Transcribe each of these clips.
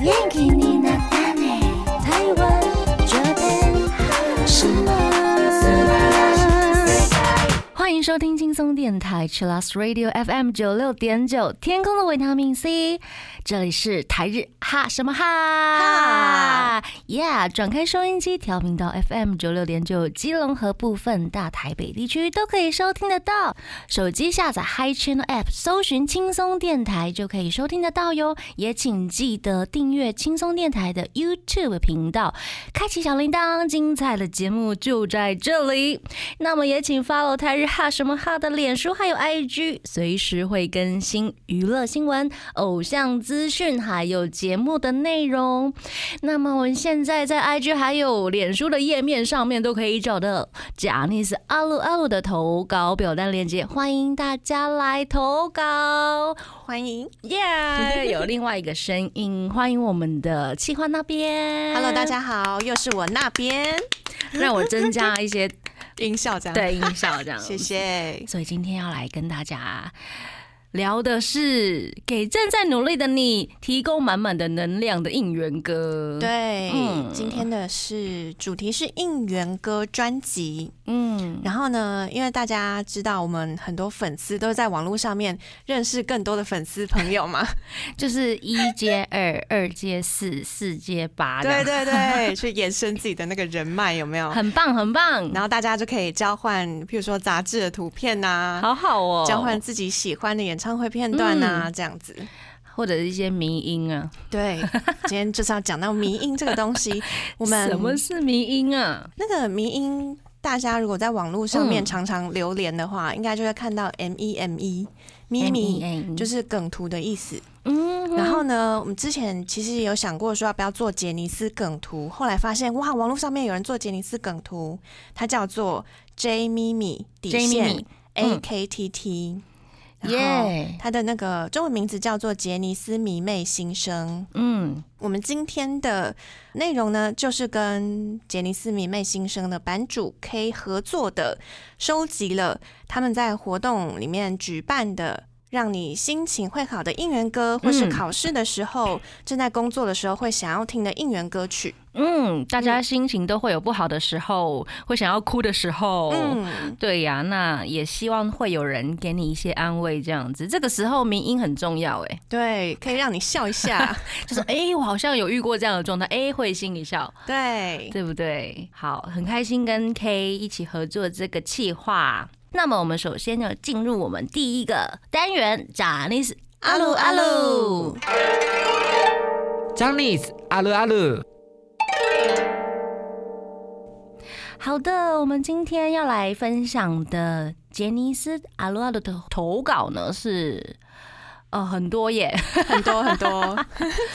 演给你迎收听轻松电台 Chillus Radio FM 九六点九，天空的维他命 C。这里是台日哈什么哈哈，Yeah！转开收音机，调频到 FM 九六点九，基隆和部分大台北地区都可以收听得到。手机下载 Hi Channel App，搜寻轻松电台就可以收听得到哟。也请记得订阅轻松电台的 YouTube 频道，开启小铃铛，精彩的节目就在这里。那么也请 follow 台日哈什么哈的脸书还有 IG，随时会更新娱乐新闻、偶像资讯还有节目的内容。那么我们现在在 IG 还有脸书的页面上面都可以找到贾尼斯阿鲁阿鲁的投稿表单链接，欢迎大家来投稿。欢迎耶！有另外一个声音，欢迎我们的企划那边。，Hello，大家好，又是我那边让我增加一些音效这样，对音效，这样 谢。谢。所以今天要来跟大家聊的是给正在努力的你提供满满的能量的应援歌。，对，嗯今天的是主题是应援歌专辑。嗯，然后呢，因为大家知道我们很多粉丝都在网络上面认识更多的粉丝朋友嘛，就是一接二，二接四，四接八，对，对对，去延伸自己的那个人脉有没有？很棒很棒，然后大家就可以交换，譬如说杂志的图片呐、好好哦，交换自己喜欢的演唱会片段呐、这样子。或者是一些迷音啊。对，今天就是要讲到迷音这个东西。我们什么是迷音啊？那个迷音，大家如果在网络上面嗯常常流连的话，应该就会看到 M E M E 咪咪就是梗图的意思。嗯，然后呢，我们之前其实有想过说要不要做杰尼斯梗图，后来发现哇，网络上面有人做杰尼斯梗图，它叫做 J 咪咪底线 A K T T。耶，他的那个中文名字叫做杰尼斯迷妹新生。嗯，我们今天的内容呢，就是跟杰尼斯迷妹新生的版主 K 合作的，收集了他们在活动里面举办的。让你心情会好的应援歌，或是嗯考试的时候、正在工作的时候会想要听的应援歌曲。嗯，大家心情都会有不好的时候，会想要哭的时候。嗯，对呀，那也希望会有人给你一些安慰，这样子。这个时候民音很重要，哎，对，可以让你笑一下。就是哎、我好像有遇过这样的状态，哎、会心一笑，对，对不对？好，很开心跟 K 一起合作这个企划。那么我们首先要，进入我们第一个单元，贾尼斯阿鲁阿鲁。j a n i c e 阿鲁阿鲁，好的，我们今天要来分享的杰尼斯阿鲁阿鲁的投稿呢是，呃，很多耶。很多很多。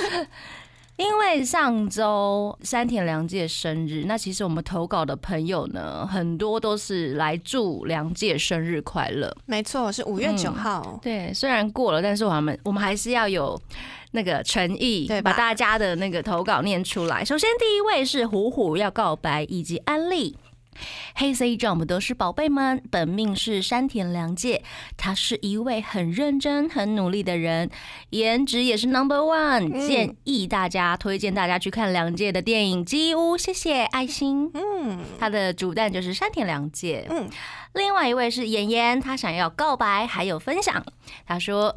因为上周山田凉介生日，那其实我们投稿的朋友呢，很多都是来祝凉介生日快乐。没错，是五月九号。对，虽然过了，但是我们我们还是要有那个诚意，对把大家的那个投稿念出来。首先，第一位是虎虎要告白以及安利。黑 C Jump 都是宝贝们，本命是山田凉介，他是一位很认真、很努力的人，颜值也是 Number One、嗯建议大家推荐大家去看凉介的电影《鸡屋》，谢谢爱心。嗯他的主弹就是山田凉介。嗯，另外一位是妍妍，她想要告白还有分享。她说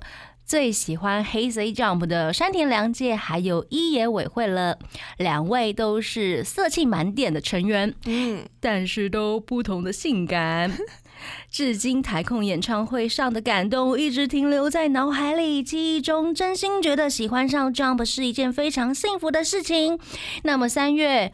最喜欢黑 C Jump 的山田凉介还有一野委会了，两位都是色气满点的成员，嗯，但是都不同的性感。至今台控演唱会上的感动一直停留在脑海里，记忆中真心觉得喜欢上 Jump 是一件非常幸福的事情。那么三月。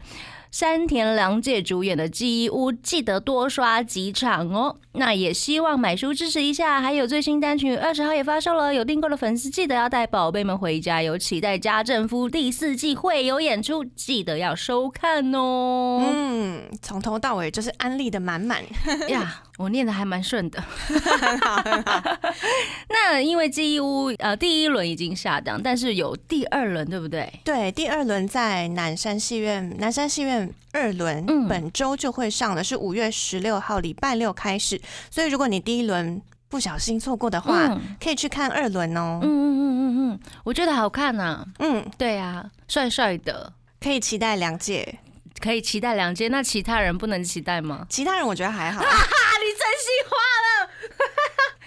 山田凉介主演的《记忆屋》，记得多刷几场哦。那也希望买书支持一下，还有最新单曲二十号也发售了，有订购的粉丝记得要带宝贝们回家，有期待家政夫第四季会有演出，记得要收看哦。嗯，从头到尾就是安利的满满。呀，我念的还蛮顺的。那因为记忆屋呃第一轮已经下档，但是有第二轮，对不对？对，第二轮在南山戏院，南山戏院二轮、嗯本周就会上的是五月十六号礼拜六开始，所以如果你第一轮不小心错过的话，嗯可以去看二轮哦。嗯嗯嗯嗯嗯，我觉得好看呐、嗯，对啊，帅帅的，可以期待两届。可以期待两届。那其他人不能期待吗？其他人我觉得还好，真心话了，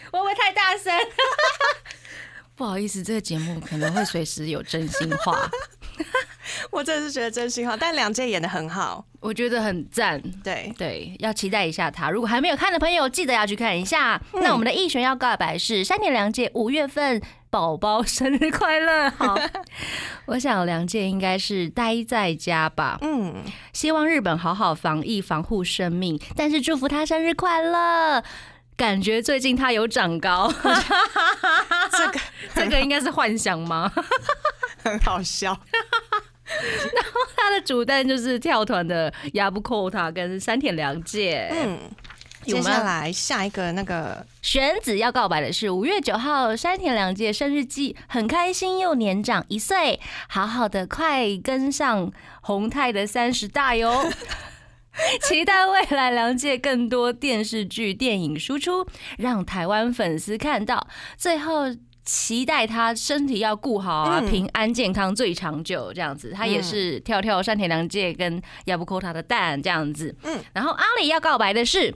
会不会太大声？不好意思，这个节目可能会随时有真心话，我真的是觉得真心话。但两届演的很好，我觉得很赞。对，对，要期待一下他。如果还没有看的朋友，记得要去看一下。那我们的艺璇要告白是山田凉介，五月份宝宝生日快乐。好，我想梁介应该是待在家吧，嗯，希望日本好好防疫，防护生命。但是祝福他生日快乐。感觉最近他有长高，这个这个应该是幻想吗？很好笑。他的主弹就是跳团的亚布扣塔跟山田凉介。嗯，接下来下一个那个，玄子要告白的是五月九号山田凉介生日季，很开心又年长一岁，好好的快跟上宏泰的三十大哟。期待未来凉介更多电视剧、电影输出，让台湾粉丝看到。最后。期待他身体要顾好啊，嗯平安健康最长久这样子。他也是跳跳山田凉介跟亚布扣塔的蛋这样子。嗯然后阿里要告白的是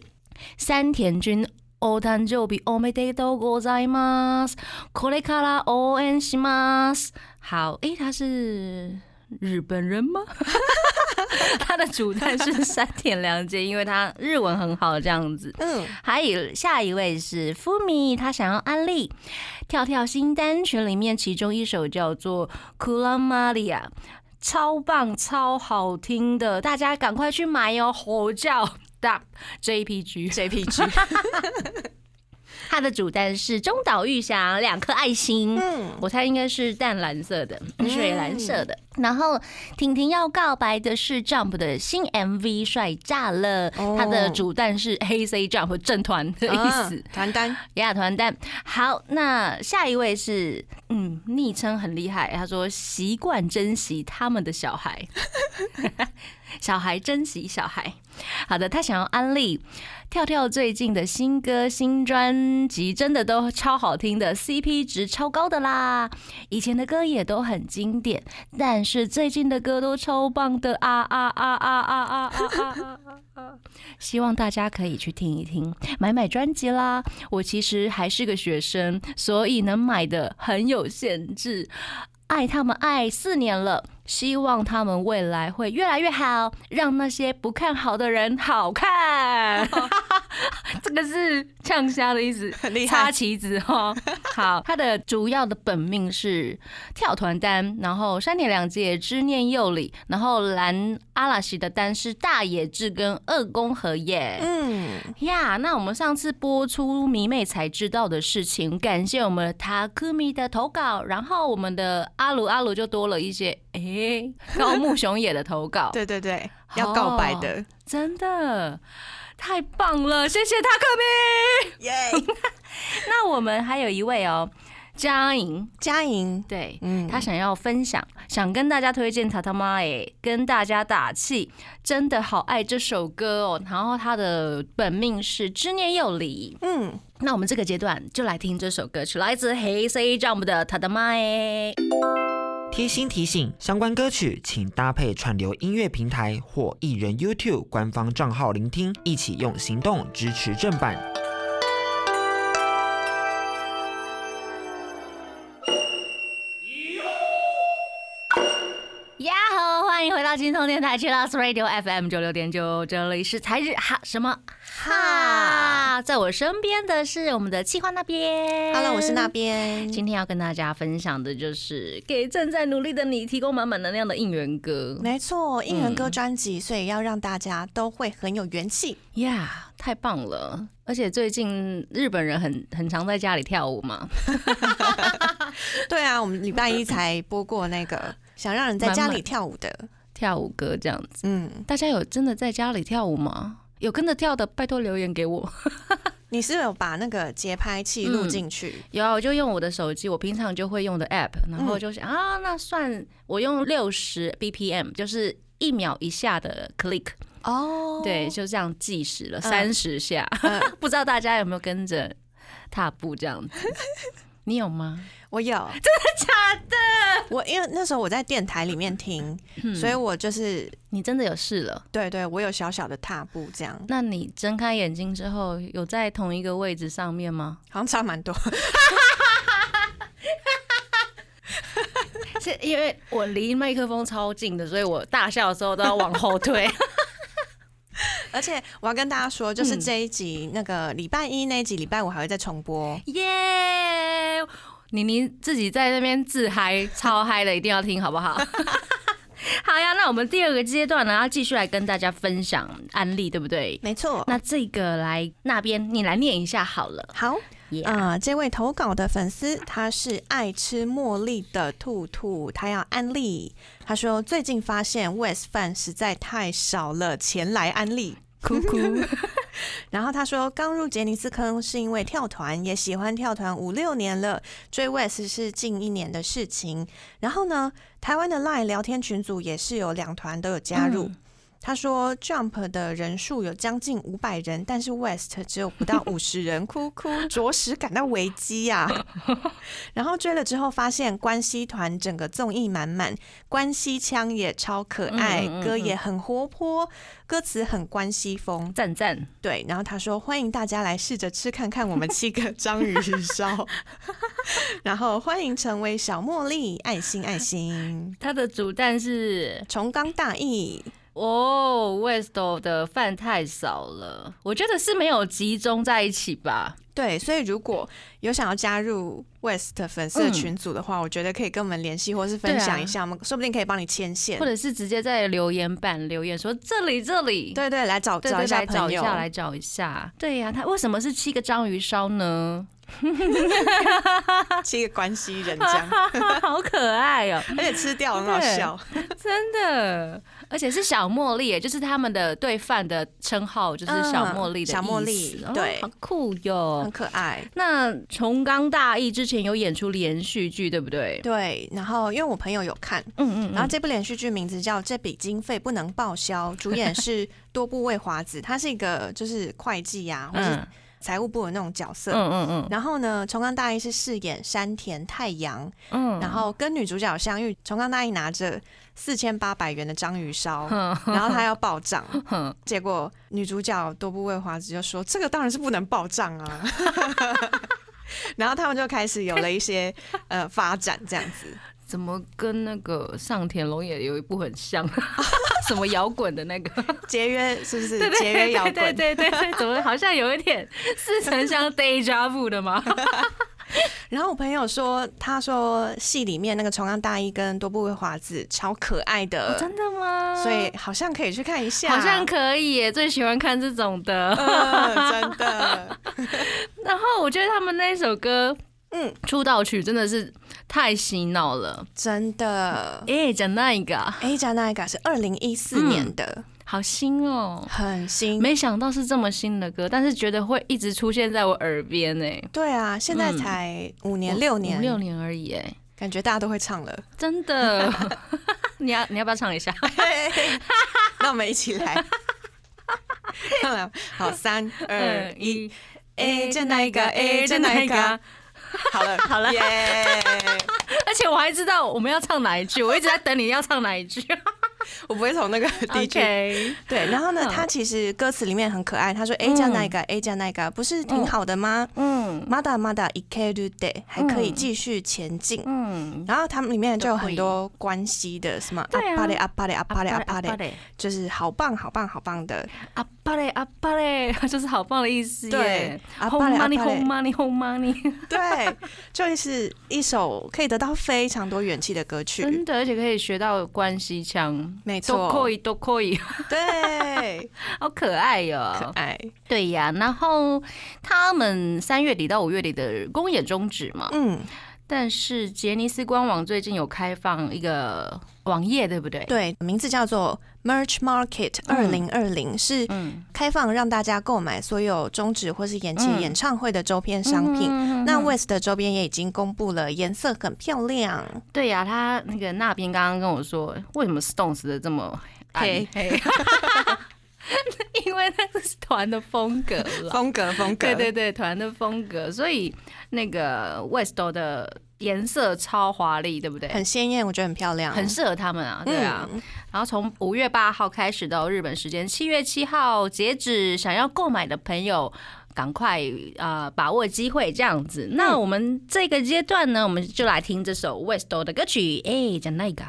山田君。お誕生日おめでとうございます。これから応援します。好，诶，他是 日本人吗？他的主菜是三田凉介，因为他日文很好，这样子。嗯，还有下一位是 Fumi，他想要安利跳跳新单曲里面其中一首叫做《Kula Maria》。超棒、超好听的，大家赶快去买哦！吼叫大 JPG JPG，它的主弹是中岛裕翔，两颗爱心。嗯，我猜应该是淡蓝色的，水蓝色的。然后婷婷要告白的是 Jump 的新 MV，帅炸了！哦它的主弹是黑 C Jump 正团的意思啊，团单，亚团单。好，那下一位是嗯，昵称很厉害，他说习惯珍惜他们的小孩，小孩珍惜小孩。好的，他想要安利跳跳最近的新歌、新专辑，真的都超好听的，CP 值超高的啦。以前的歌也都很经典，但是最近的歌都超棒的啊啊啊啊啊啊啊啊啊！希望大家可以去听一听，买买专辑啦。我其实还是个学生，所以能买的很有限制。爱他们爱四年了，希望他们未来会越来越好，让那些不看好的人好看。这个是呛虾的意思，很厉害。插旗子哦。好，他的主要的本命是跳团单，然后山田凉介、知念佑里，然后蓝阿拉西的单是大野智跟二宫和也。嗯，呀那我们上次播出迷妹才知道的事情，感谢我们的塔克米的投稿，然后我们的阿鲁阿鲁就多了一些诶、高木雄也的投稿，对对对，要告白的，真的太棒了，谢谢他克米。耶！那我们还有一位哦，佳莹，佳莹，对。嗯，他想要分享，想跟大家推荐《塔塔妈》哎，跟大家打气，真的好爱这首歌哦。然后他的本命是知念佑里，嗯，那我们这个阶段就来听这首歌曲，来自黑 C Jump 的《塔塔妈》哎。贴心提醒：相关歌曲请搭配串流音乐平台或艺人 YouTube 官方账号聆听，一起用行动支持正版。到金通电台 c h i l l s Radio FM 九六点九，这里是才日哈什么哈，在我身边的是我们的企划那边。Hello，我是那。边。今天要跟大家分享的就是给正在努力的你提供满满能量的应援歌。没错，应援歌嗯专辑，所以要让大家都会很有元气。呀太棒了！而且最近日本人很很常在家里跳舞嘛，对啊，我们礼拜一才播过那个想让人在家里跳舞的，跳舞歌这样子。嗯，大家有真的在家里跳舞吗？有跟着跳的，拜托留言给我。你是有把那个节拍器录进去？有啊，我就用我的手机，我平常就会用的 app，然后就想、啊，那算我用六十 BPM，就是一秒一下的 click，、哦，对，，就这样计时了三十下。嗯 不知道大家有没有跟着踏步这样子？你有吗？我有，真的假的？我因为那时候我在电台里面听，所以我就是你真的有试了？对对，我有小小的踏步这样，那你睁开眼睛之后，有在同一个位置上面吗？好像差蛮多。是因为我离麦克风超近的，所以我大笑的时候都要往后退。而且我要跟大家说，就是嗯这一集那个礼拜一那一集，礼拜五还会再重播。耶！妮妮自己在那边自嗨，超嗨的，一定要听好不好？好呀，那我们第二个阶段呢，要继续来跟大家分享案例，对不对？没错，那这个来那边你来念一下好了。好。啊、这位投稿的粉丝他是爱吃茉莉的兔兔，他要安利。他说最近发现 West 饭实在太少了，前来安利。哭哭，然后他说，刚入杰尼斯坑是因为跳团，也喜欢跳团五六年了，追 West 是近一年的事情。然后呢，台湾的 Line 聊天群组也是有两团都有加入。他说，Jump 的人数有将近五百人，但是 West 只有不到 五十人，哭哭，着实感到危机呀、然后追了之后，发现关西团整个综艺满满，关西腔也超可爱，嗯嗯嗯歌也很活泼，歌词很关西风。赞赞，对，然后他说欢迎大家来试着吃看看我们七个 章鱼烧，然后欢迎成为小茉莉，爱心爱心，他的主蛋是重冈大义。哦，West 的饭太少了，我觉得是没有集中在一起吧。对，所以如果有想要加入 West 粉丝群组的话，我觉得可以跟我们联系，或是分享一下，我们说不定可以帮你牵线或。者是直接在留言板留言说这里这里，对对，来找找一下朋友，一下，来找一下。对呀、他为什么是七个章鱼烧呢？七个关西人这样，好可爱哦、而且吃掉很好对笑。真的，而且是小茉莉耶，就是他们的对饭的称号，就是小茉莉的、嗯小茉莉哦对好酷哟很。可爱，那重冈大义之前有演出连续剧，对不对？对。然后因为我朋友有看，嗯嗯然后这部连续剧名字叫《这笔经费不能报销》，主演是多部未华子，他是一个就是会计呀、或是嗯财务部的那种角色。嗯嗯嗯然后呢，重冈大义是饰演山田太阳，嗯，然后跟女主角相遇，重冈大义拿着四千八百元的章鱼烧，哼然后他要报账，哼 结果女主角多部未华子就说：“这个当然是不能报账啊。”然后他们就开始有了一些呃发展，这样子。怎么跟那个上田龙也有一部很像，什么摇滚的那个？节约是不是节约摇滚，对对对对对，怎么好像有一点似曾相 deja vu 的吗？然后我朋友说，他说戏里面那个重冈大衣跟多部未华子超可爱的，哦真的吗？所以好像可以去看一下。好像可以耶，最喜欢看这种的。嗯，真的，然后我觉得他们那首歌嗯，出道曲真的是太洗脑了。真的。哎，讲那一个啊哎，讲那一个是二零一四年的，好新哦，很新。没想到是这么新的歌，但是觉得会一直出现在我耳边呢。对啊，现在嗯才五年六年，五六年而已，哎，感觉大家都会唱了。真的。你要你要不要唱一下？那我们一起来。好，三二一，哎，加那一个，哎，加那一个。好了，好了耶！而且我还知道我们要唱哪一句，我一直在等你要唱哪一句。我不会从那个第一句 OK，对，然后呢，嗯他其实歌词里面很可爱，他说：“哎，加那个，哎，加那个，不是挺好的吗？嗯まだまだいけるで，还可以继续前进。嗯，然后他们里面就有很多关系的，什么对啊阿巴嘞阿巴嘞阿巴嘞阿巴嘞，嘞，就是好棒好棒好棒的。阿巴嘞阿巴嘞，就是好棒的意思耶对。阿 Home 巴嘞阿 money 巴 home 嘞， money home money，对，就是一首可以得到非常多元气的歌曲真。的，而且可以学到关西腔， 没错。都可，以都可以，对，好可爱哟。可。爱。对呀，然后他们三月底到五月底的公演终止嘛，嗯，但是杰尼斯官网最近有开放一个网页，对不对？，对，名字叫做 Merch Market 二零二零，是嗯，开放让大家购买所有终止或是延期嗯演唱会的周边商品。嗯那 West 的周边也已经公布了，颜色很漂亮。对呀、他那个那边刚刚跟我说，为什么 Stones 的这么暗黑黑？因为那个是团的风格了。风格风格，对对对，团的风格，所以那个 Westo 的颜色超华丽，对不对？很鲜艳，我觉得很漂亮，很适合他们啊，对啊。嗯然后从五月八号开始到日本时间七月七号截止，想要购买的朋友赶快啊、呃把握机会，这样子。那我们这个阶段呢，我们就来听这首 Westo 的歌曲，哎，讲那个。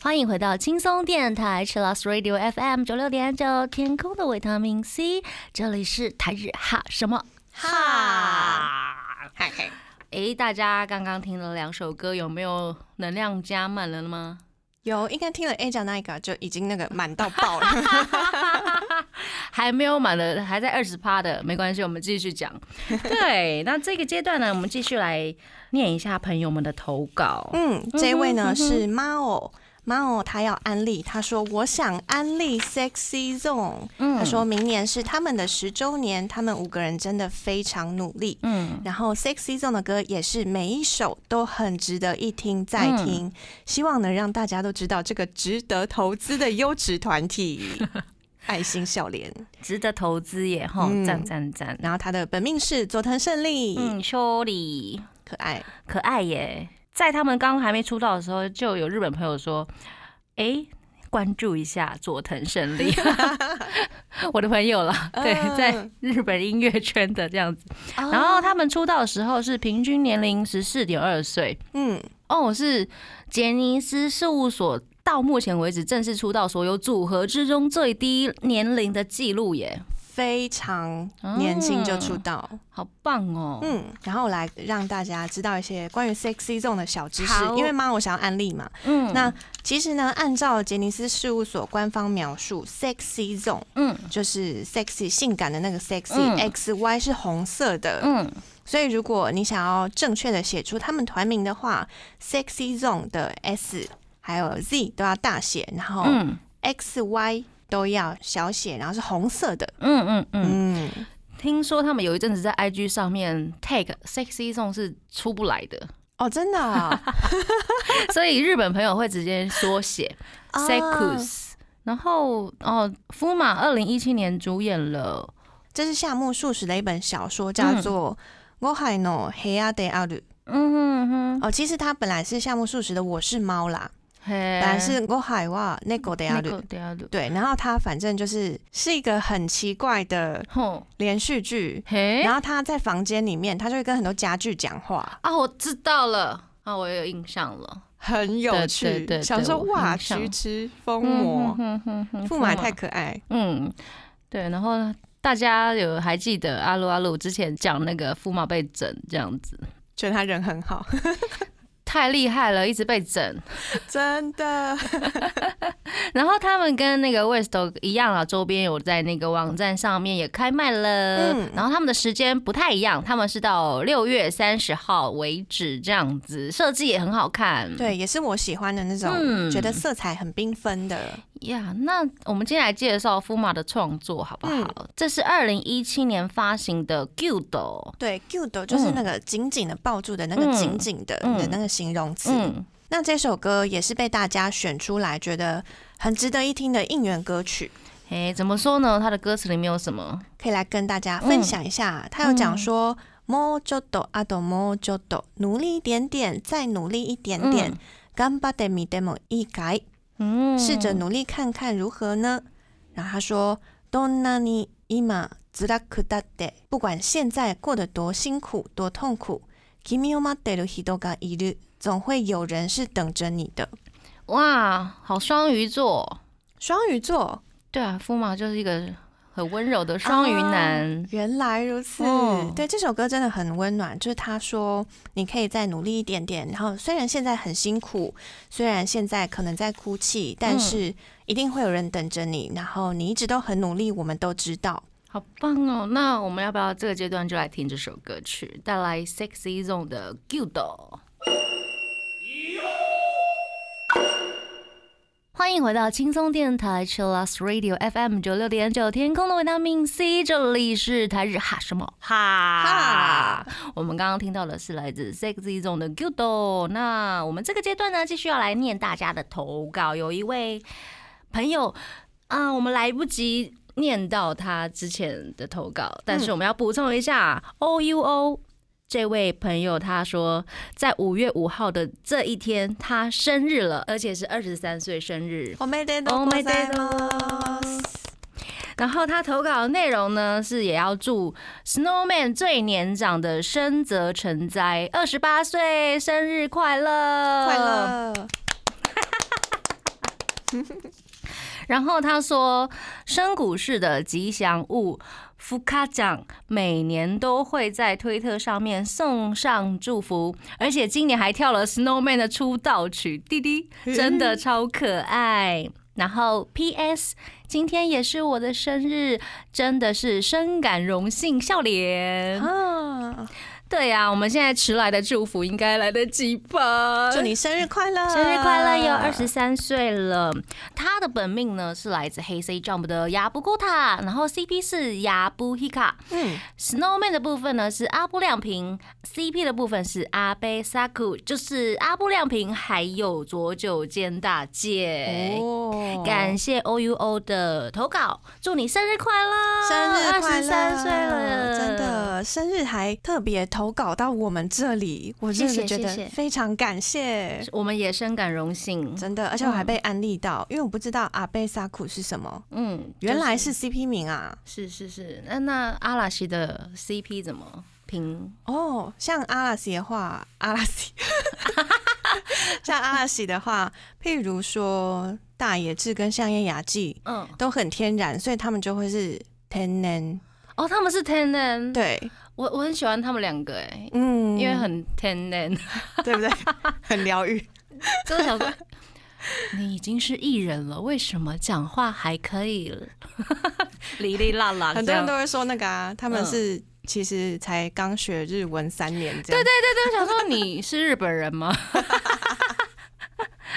欢迎回到轻松电台 c h i l l o s Radio FM 九六点九，天空的维他命 C，这里是台日哈什么哈。嗨嗨，诶，大家刚刚听了两首歌，有没有能量加满了吗？有应该听了 A 讲那一个就已经那个满到爆了，还没有满的，还在二十趴的，没关系，我们继续讲。对，那这个阶段呢，我们继续来念一下朋友们的投稿。嗯，这位呢是 Mao。Mao 他要安利，他说我想安利 Sexy Zone，嗯。他说明年是他们的十周年，他们五个人真的非常努力。嗯，然后 Sexy Zone 的歌也是每一首都很值得一听再听，嗯。希望能让大家都知道这个值得投资的优质团体。爱心笑脸，值得投资耶，哈，嗯。赞赞赞。然后他的本命是佐藤胜利，嗯，修理可爱，可爱耶，在他们刚还没出道的时候，就有日本朋友说，诶，关注一下佐藤胜利，我的朋友啦，对，嗯在日本音乐圈的这样子。然后他们出道的时候是平均年龄十四点二岁，嗯，哦，是杰尼斯事务所到目前为止正式出道所有组合之中最低年龄的记录耶，非常年轻就出道，好棒哦！嗯，然后来让大家知道一些关于 Sexy Zone 的小知识，因为妈我想要案例嘛，嗯。那其实呢，按照杰尼斯事务所官方描述，Sexy Zone 嗯。就是 sexy 性感的那个 sexy、嗯。X Y 是红色的，嗯。所以如果你想要正确的写出他们团名的话，Sexy Zone 的 S 还有 Z 都要大写，然后嗯。X Y 都要小写，然后是红色的。嗯嗯嗯。嗯，听说他们有一阵子在 IG 上面 tag sexy song 是出不来的，哦，真的、啊，所以日本朋友会直接缩写啊 sekus。然后哦，夫马二零一七年主演了，这是夏目漱石的一本小说，叫做《我海の部屋である》。嗯哼哼，哦，其实它本来是夏目漱石的《我是猫》啦， 本本来是我海哇那个的那阿鲁。对，然后他反正就是是一个很奇怪的吼。连续剧，然后他在房间里面，他就会跟很多家具讲话，啊，我知道了。啊，我有印象了，很有趣。对对对想说哇，印象。菊池风魔，驸马太可爱。嗯，对，然后大家有还记得阿鲁阿鲁之前讲那个驸马被整这样子，觉得他人很好，太厉害了，一直被整。真的。然后他们跟那个 West 一样啊，周边有在那个网站上面也开卖了。嗯然后他们的时间不太一样，他们是到六月三十号为止这样子，设计也很好看。对，也是我喜欢的那种，嗯觉得色彩很缤纷的。呀那我们今天来介绍夫马的创作好不好？嗯这是二零一七年发行的 Guild。对 g u d 就是那个紧紧的抱住的那个嗯紧紧的嗯的那个形容词。嗯，那这首歌也是被大家选出来，觉得很值得一听的应援歌曲。哎，怎么说呢？它的歌词里面有什么？可以来跟大家分享一下。他有讲说，もうちょっと、あともうちょっと，努力一点点，再努力一点点，頑張ってみてもいいかい？ 嗯，试着努力看看如何呢？然后他说，どんなに今辛くだって，不管现在过得多辛苦、多痛苦，君を待ってる人がいる，总会有人是等着你的。哇，好双鱼座。双鱼座，对啊，夫马就是一个 很温柔的双鱼男。原来如此，哦对这首歌真的很温暖。就是他说，你可以再努力一点点，然后虽然现在很辛苦，虽然现在可能在哭泣，但是一定会有人等着你。然后你一直都很努力，我们都知道。好棒哦！那我们要不要这个阶段就来听这首歌曲，带来 Sexy Zone 的 Guild？欢迎回到轻松电台 Chillus Radio FM 九六点九，天空的维他命 C，这里是台日哈什么哈哈。我们刚刚听到的是来自 Sexy Zone 的 Gudo。那我们这个阶段呢，继续要来念大家的投稿。有一位朋友啊，我们来不及念到他之前的投稿，但是我们要补充一下 O U O。这位朋友他说，在五月五号的这一天，他生日了，而且是二十三岁生日。我没得哦没得然后他投稿的内容呢，是也要祝 Snowman 最年长的深泽成哉二十八岁生日快乐，快。乐。然后他说，深谷市的吉祥物福卡奖每年都会在推特上面送上祝福，而且今年还跳了 Snowman 的出道曲，滴滴真的超可爱。然后 P.S. 今天也是我的生日，真的是深感荣幸，笑脸。啊，对呀、我们现在迟来的祝福应该来得及吧？祝你生日快乐！生日快乐！哟二十三岁了。他的本命呢是来自黑 C Jump 的雅布古塔，然后 CP 是雅布 Hika。嗯，Snowman 的部分呢是阿布亮平，CP 的部分是阿贝萨库，就是阿布亮平还有佐久间大介。哦感谢 O U O 的投稿，祝你生日快乐！生日快乐！23岁了，真。的生日还特别投稿到我们这里，我真的谢谢觉得非常感谢。我们也深感荣幸。真的，而且我还被安利到，因为我不知道阿贝萨库是什么，嗯，原来是 CP 名啊。是是是，那那阿拉西的 CP 怎么评？哦，像阿拉西的话，阿拉西，像阿拉西的话，譬如说大野智跟香叶雅纪嗯，都很天然，所以他们就会是天然。哦，他们是天然，对，我我很喜欢他们两个哎，嗯，因为很天然，对不对？很疗愈。就是想说。你已经是艺人了，为什么讲话还可以哩哩啦啦？很多人都会说那个啊，他们嗯是其实才刚学日文三年这样。对对对对，我想说你是日本人吗？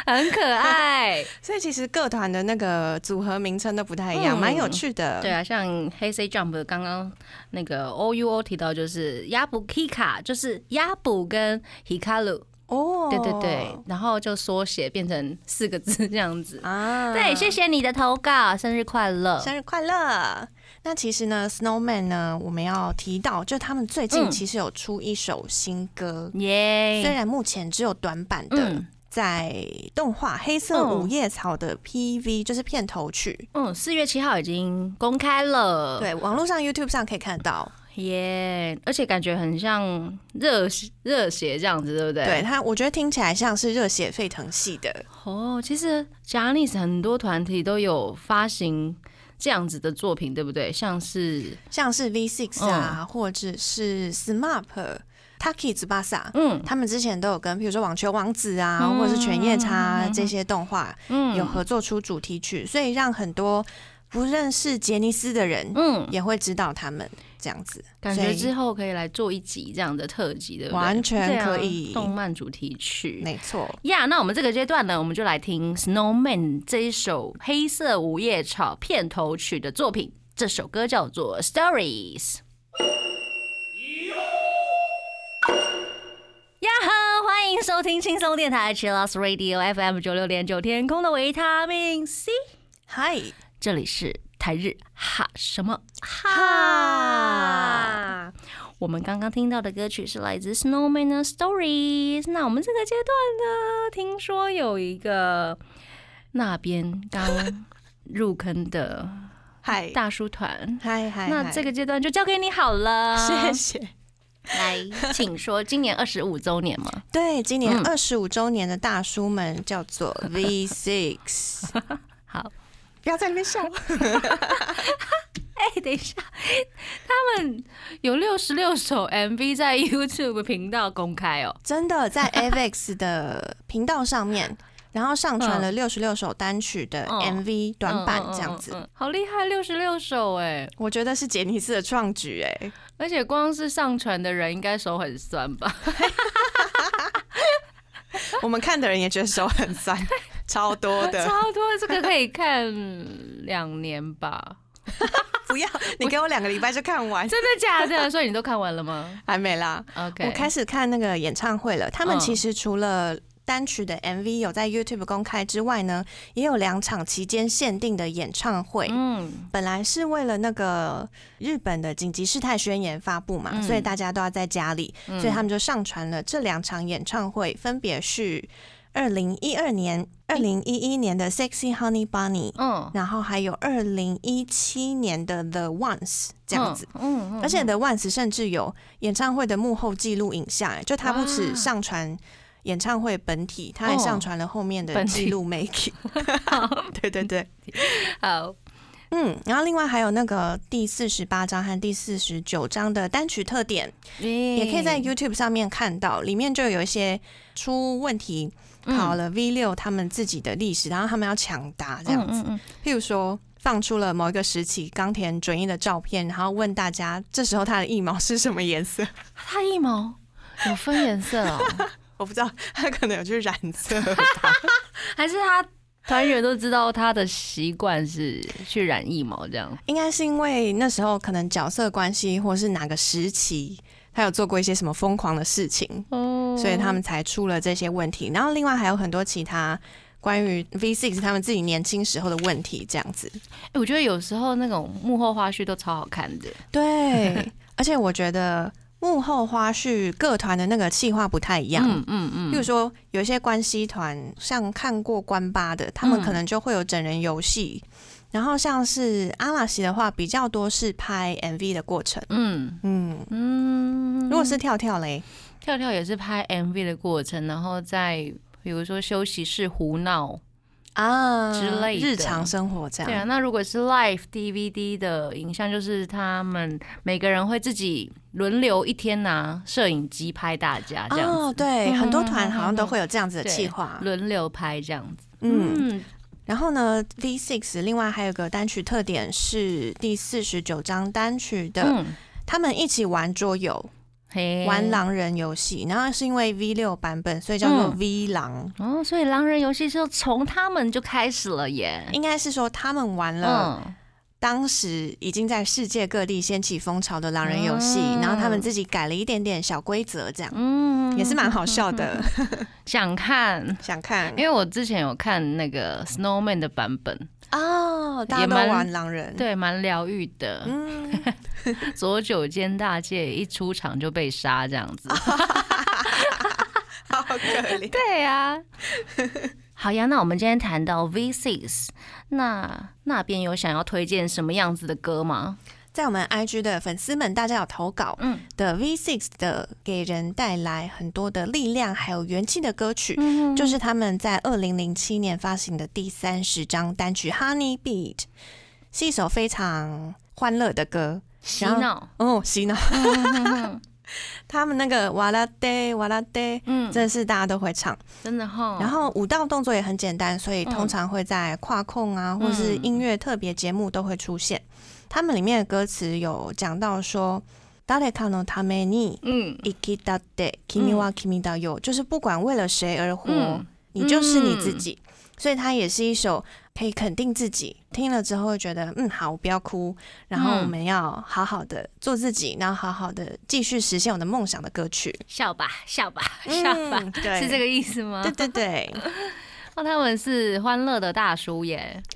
很可爱。所以其实各团的那个组合名称都不太一样，嗯蛮、有趣的。对啊，像黑 C Jump 刚刚那个 O U O 提到就是亚布 Kika，就是亚布跟 Hikaru，哦，对对对，然后就缩写变成四个字这样子。啊，对，谢谢你的投稿，生日快乐！生日快乐！那其实呢，Snowman 呢，我们要提到，就他们最近嗯其实有出一首新歌，耶、虽然目前只有短版的，嗯在动画《黑色嗯五叶草》的 PV，就是片头曲，嗯，四月七号已经公开了，对，网络上 YouTube 上可以看到。耶而且感觉很像热热血这样子，对不对？对它，我觉得听起来像是热血沸腾系的。哦，其实 j a n i c e 很多团体都有发行这样子的作品，对不对？像是像是 V Six 啊，嗯或者是 SMAP、Taki 兹巴萨，嗯他们之前都有跟，比如说网球王子啊，嗯或者是犬夜叉这些动画嗯有合作出主题曲，所以让很多不认识杰尼斯的人嗯，也会知道他们这样子。感觉之后可以来做一集这样的特辑，对不对？完全可以动漫主题曲。没错，呀那我们这个阶段呢，我们就来听 Snowman 这一首《黑色午夜草》片头曲的作品。这首歌叫做《Stories》。呀哈！欢迎收听轻松电台 Chillus Radio FM 九六点九天空的维他命 C，嗨，这里是台日哈什么哈哈。我们刚刚听到的歌曲是来自 Snowman 的 Stories。那我们这个阶段呢，听说有一个那边刚入坑的 嗨，大叔团，嗨嗨，嗨那这个阶段就交给你好了。谢谢。来，请说，今年二十五周年吗？对，今年嗯二十五周年的大叔们叫做 V Six，好，不要在那边笑。哎、等一下，他们有六十六首 MV 在 YouTube 频道公开哦。真的在 AVEX 的频道上面，然后上传了六十六首单曲的嗯 MV 短版这样嗯嗯嗯子，嗯好厉害，六十六首哎！我觉得是杰尼斯的创举哎。而且光是上传的人应该手很酸吧？我们看的人也觉得手很酸。超多的，超多，这个可以看两年吧？不要，你给我两个礼拜就看完，真的假的？所以你都看完了吗还没啦。？OK，我开始看那个演唱会了，他们嗯其实除了单曲的 MV 有在 YouTube 公开之外呢，也有两场期间限定的演唱会。嗯。本来是为了那个日本的紧急事态宣言发布嘛，嗯。所以大家都要在家里，嗯。所以他们就上传了这两场演唱会，分别是二零一二年、二零一一年的 Sexy Honey Bunny，嗯。然后还有二零一七年的 The Ones 这样子。嗯，嗯而且 The Ones 甚至有演唱会的幕后记录影像，哎就他不止上传演唱会本体，他还上传了后面的记录 making。对对对，好，嗯，然后另外还有那个第四十八章和第四十九章的单曲特点，也也可以在 YouTube 上面看到，里面就有一些出问题嗯考了 V 六他们自己的历史，然后他们要抢答这样子。嗯譬如说，放出了某一个时期冈田准一的照片，然后问大家这时候他的腋毛是什么颜色？他腋毛？有分颜色哦，我不知道，他可能有去染色吧。还是他团员都知道他的习惯是去染腋毛这样？应该是因为那时候可能角色关系，或是哪个时期，他有做过一些什么疯狂的事情，哦所以他们才出了这些问题。然后另外还有很多其他关于 V Six 他们自己年轻时候的问题，这样子。欸我觉得有时候那种幕后花絮都超好看的。对，而且我觉得幕后花絮各团的那个企划不太一样。嗯嗯嗯，比如说，有一些关系团，像看过关八的，他们嗯可能就会有整人游戏。然后像是阿拉西的话，比较多是拍 MV 的过程。嗯嗯，嗯，如果是跳跳嘞，跳跳也是拍 MV 的过程，然后在比如说休息室胡闹，啊之类的日常生活这样。对啊，那如果是 Live DVD 的影像，就是他们每个人会自己轮流一天拿摄影机拍大家这样子，哦，对，嗯很多团好像都会有这样子的对企划。轮流拍这样子。嗯，嗯，然后呢，V Six 另外还有个单曲特点是第四十九张单曲的，嗯，他们一起玩桌游，嘿玩狼人游戏。然后是因为 V 六版本，所以叫做嗯 V 狼。哦，所以狼人游戏是从他们就开始了耶。应该是说他们玩了嗯，当时已经在世界各地掀起风潮的狼人游戏，嗯然后他们自己改了一点点小规则，这样嗯也是蛮好笑的。想看，想看因为我之前有看那个 Snowman 的版本，哦，大家都也蛮玩狼人，，对，蛮疗愈的。嗯，左九间大介一出场就被杀这样子。好可怜。对呀、好呀，那我们今天谈到 V6，那那边有想要推荐什么样子的歌吗？在我们 IG 的粉丝们，大家有投稿嗯的 V6 的给人带来很多的力量还有元气的歌曲，嗯就是他们在二零零七年发行的第三十张单曲《Honey Beat》，是一首非常欢乐的歌洗脑。哦，洗脑。嗯 他们那个哇啦爹哇啦爹，嗯，真的是大家都会唱。真的哈。然后舞蹈动作也很简单，所以嗯通常会在跨控啊，或是音乐特别节目都会出现。他们里面的歌词有讲到说。誰かのために嗯生きたって君は君だよ，就是不管为了谁而活，嗯你就是你自己。所以它也是一首可以肯定自己，听了之后会觉得嗯好，我不要哭，然后嗯我们要好好的做自己，然后好好的继续实现我的梦想的歌曲。笑吧笑吧笑吧，嗯对，是这个意思吗？对对对， 哦，他们是欢乐的大叔耶，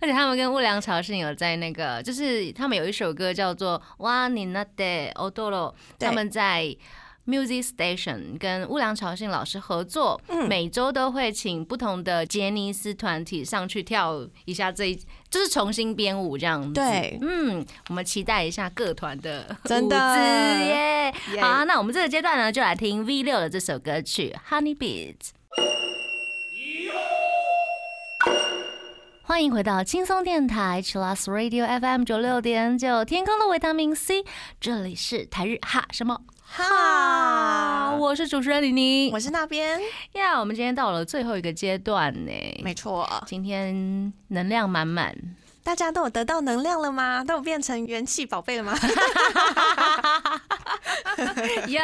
而且他们跟乌良朝信有在那个，就是他们有一首歌叫做《哇你那得 Odoro》，他们在 Music Station 跟乌良朝信老师合作，嗯每周都会请不同的杰尼斯团体上去跳一下这一，就是重新编舞这样子。对嗯，我们期待一下各团的真的舞姿耶。耶好啊，那我们这个阶段呢，就来听 V 六的这首歌曲《Honey Beat》。欢迎回到轻松电台 c h i l l s Radio FM 九六点九，天空的维他命 C，这里是台日哈什么哈，我是主持人李宁我。是那边，呀我们今天到了最后一个阶段呢，没错。今天能量满满，大家都有得到能量了吗？都有变成元气宝贝了吗？有。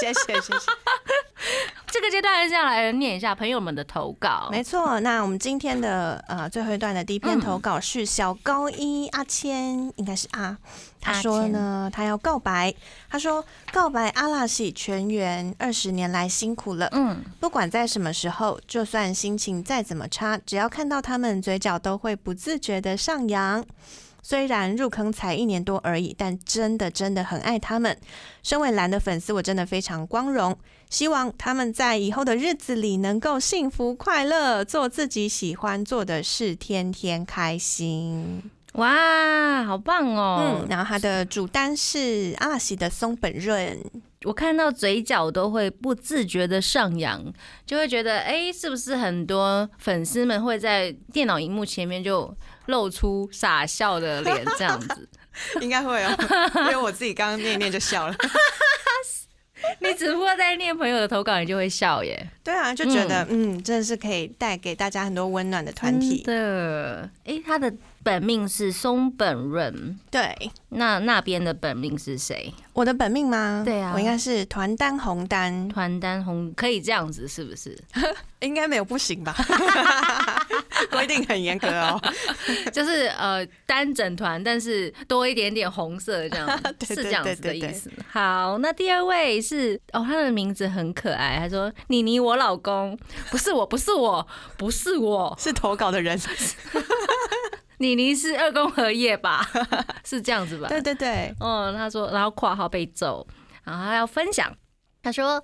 谢谢谢谢。这个阶阶段下来念一下朋友们的投稿。没错，那我们今天的呃最后一段的第一篇投稿是小高一阿谦，应该是阿，他说呢，他要告白，他说告白阿拉西全员二十年来辛苦了，嗯，不管在什么时候，就算心情再怎么差，只要看到他们，嘴角都会不自觉的上扬。虽然入坑才一年多而已，但真的真的很爱他们。身为蓝的粉丝，我真的非常光荣。希望他们在以后的日子里能够幸福快乐，做自己喜欢做的事，天天开心。哇，好棒哦！嗯，然后他的主单是阿拉西的松本润。我看到嘴角都会不自觉的上扬，就会觉得，哎，是不是很多粉丝们会在电脑荧幕前面就露出傻笑的脸这样子？应该会哦，因为我自己刚刚念念就笑了。你只不过在念朋友的投稿，你就会笑耶。对啊，就觉得嗯，真的是可以带给大家很多温暖的团体的。哎，他的。本命是松本润，对，那那边的本命是谁？我的本命吗？对啊，我应该是团单红单，团单红可以这样子是不是？应该没有不行吧？规定很严格哦，就是呃单整团，但是多一点点红色这样，是这样子的意思。好，那第二位是哦，他的名字很可爱，他说妮妮我老公，不是我，不是我，不是我，是投稿的人。妮妮是二宫和叶吧？是这样子吧？对对对。哦，他说，然后括号被揍，然后他要分享。他说：“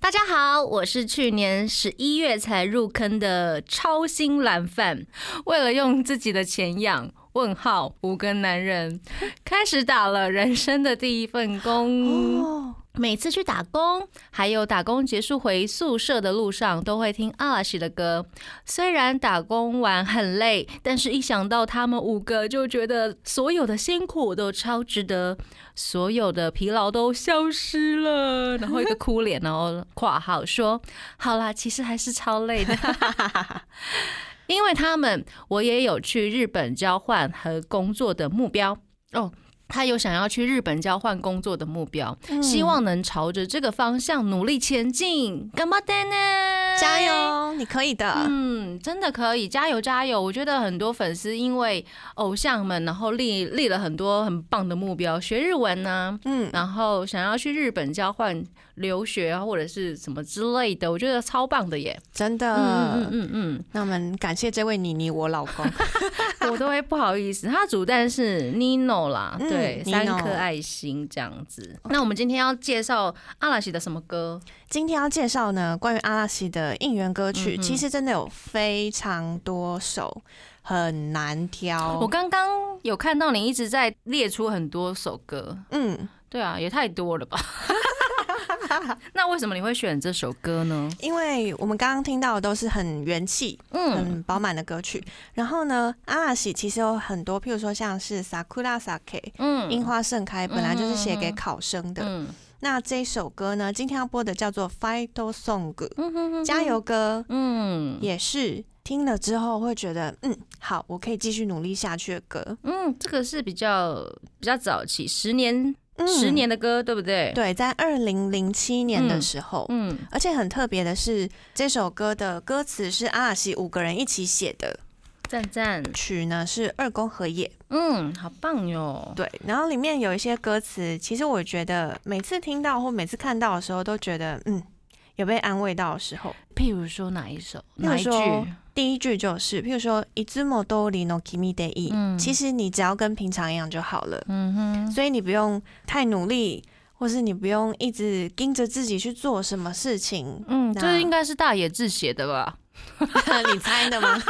大家好，我是去年十一月才入坑的超新蓝饭，为了用自己的钱养问号五个男人，开始打了人生的第一份工。”每次去打工，还有打工结束回宿舍的路上，都会听阿拉西的歌。虽然打工完很累，但是一想到他们五个，就觉得所有的辛苦都超值得，所有的疲劳都消失了。然后一个哭脸，然后括号说：“好啦，其实还是超累的，因为他们我也有去日本交换和工作的目标哦。”他有想要去日本交换工作的目标，希望能朝着这个方向努力前进。干嘛的呢？加油，你可以的。嗯，真的可以，加油加油！我觉得很多粉丝因为偶像们，然后立立了很多很棒的目标，学日文呢，嗯，然后想要去日本交换留学或者是什么之类的，我觉得超棒的耶！真的，嗯嗯嗯。那我们感谢这位妮妮，我老公，我都会不好意思。他主弹是 Nino 啦。对，三颗爱心这样子。那我们今天要介绍阿拉西的什么歌？今天要介绍呢，关于阿拉西的应援歌曲，其实真的有非常多首，很难挑。我刚刚有看到你一直在列出很多首歌，嗯，对啊，也太多了吧。那为什么你会选这首歌呢？因为我们刚刚听到的都是很元气、嗯，饱满的歌曲。然后呢，阿拉西其实有很多，譬如说像是 Sakura Sake，嗯，樱花盛开，本来就是写给考生的。那这首歌呢，今天要播的叫做 Fight Song，加油歌，嗯，也是听了之后会觉得，嗯，好，我可以继续努力下去的歌。嗯，这个是比较比较早期，十年。十年的歌，对不对？对，在二零零七年的时候，嗯，而且很特别的是，这首歌的歌词是阿拉西五个人一起写的，赞赞。曲呢是二宫和也，嗯，好棒哟。对，然后里面有一些歌词，其实我觉得每次听到或每次看到的时候，都觉得嗯，有被安慰到的时候。譬如说哪一首？哪一句？第一句就是，譬如说，いつも通りの君でいい。其实你只要跟平常一样就好了。嗯哼。所以你不用太努力，或是你不用一直盯着自己去做什么事情。嗯，这应该是大野智写的吧？你猜的吗？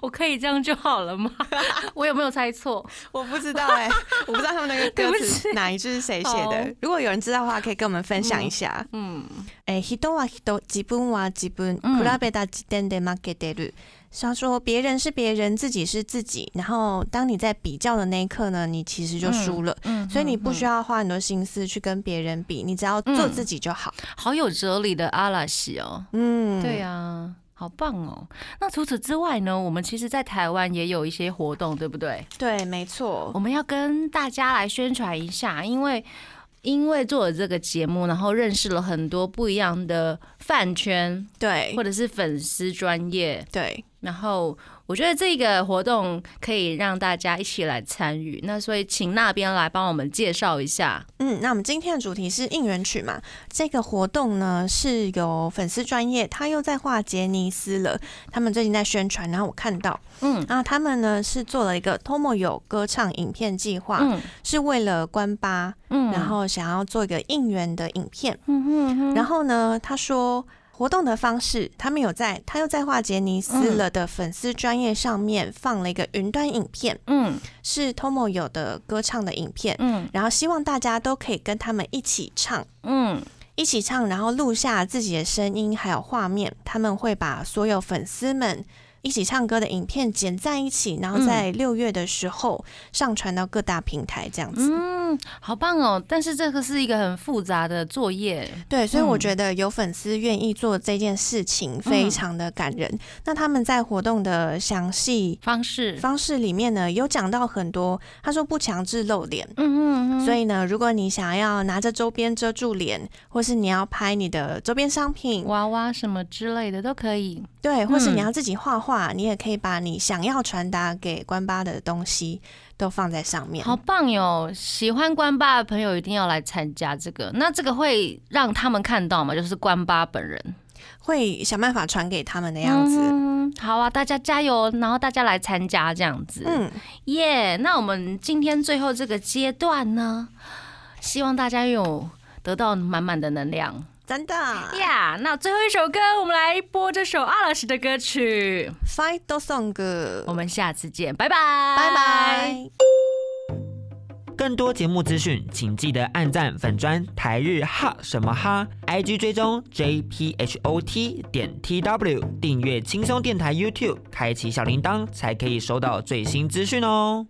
我可以这样就好了吗？我有没有猜错？我不知道哎，我不知道他们那个歌词哪一句是谁写的。如果有人知道的话，可以跟我们分享一下。嗯，哎，人は人、自分は自分、比べた時点で負けてる。他说别人是别人，自己是自己。然后当你在比较的那一刻呢，你其实就输了。嗯，所以你不需要花很多心思去跟别人比，你只要做自己就好。好有哲理的阿拉西哦。嗯，对呀。 好棒哦！那除此之外呢？我们其实，在台湾也有一些活动，对不对？对，没错。我们要跟大家来宣传一下，因为因为做了这个节目，然后认识了很多不一样的饭圈，对或者是粉丝专业，对，然后我觉得这个活动可以让大家一起来参与。那所以请那边来帮我们介绍一下。嗯，那我们今天的主题是应援曲嘛？这个活动呢是有粉丝专业，他又在画杰尼斯了。他们最近在宣传，然后我看到，嗯然后他们呢是做了一个 Tomo 有歌唱影片计划，嗯是为了关八，嗯然后想要做一个应援的影片。嗯哼哼然后呢，他说活动的方式，他们有在他又在化杰尼斯了的粉丝专业上面放了一个云端影片，嗯。是 Tomo 有的歌唱的影片，嗯。然后希望大家都可以跟他们一起唱。嗯。一起唱，然后录下自己的声音还有画面，他们会把所有粉丝们一起唱歌的影片剪在一起，然后在六月的时候上传到各大平台，这样子。嗯，好棒哦！但是这个是一个很复杂的作业。对，所以我嗯觉得有粉丝愿意做这件事情，非常的感人。那他们在活动的详细方式，方式里面呢，有讲到很多。他说不强制露脸。嗯嗯嗯，所以呢，如果你想要拿着周边遮住脸，或是你要拍你的周边商品，娃娃什么之类的都可以。对，或是嗯你要自己画画，你也可以把你想要传达给关巴的东西都放在上面。好棒哟！喜欢关巴的朋友一定要来参加这个。那这个会让他们看到吗？就是关巴本人会想办法传给他们的样子。嗯，好啊，大家加油！然后大家来参加这样子。嗯，耶那我们今天最后这个阶段呢，希望大家有得到满满的能量。真的。呀那最后一首歌，我们来播这首阿拉斯的歌曲。Fight the song，我们下次见，拜拜，拜拜。更多节目资讯，请记得按赞粉砖台日哈什么哈，IG 追踪 JPHOT 点 TW，订阅轻松电台 YouTube，开启小铃铛才可以收到最新资讯哦。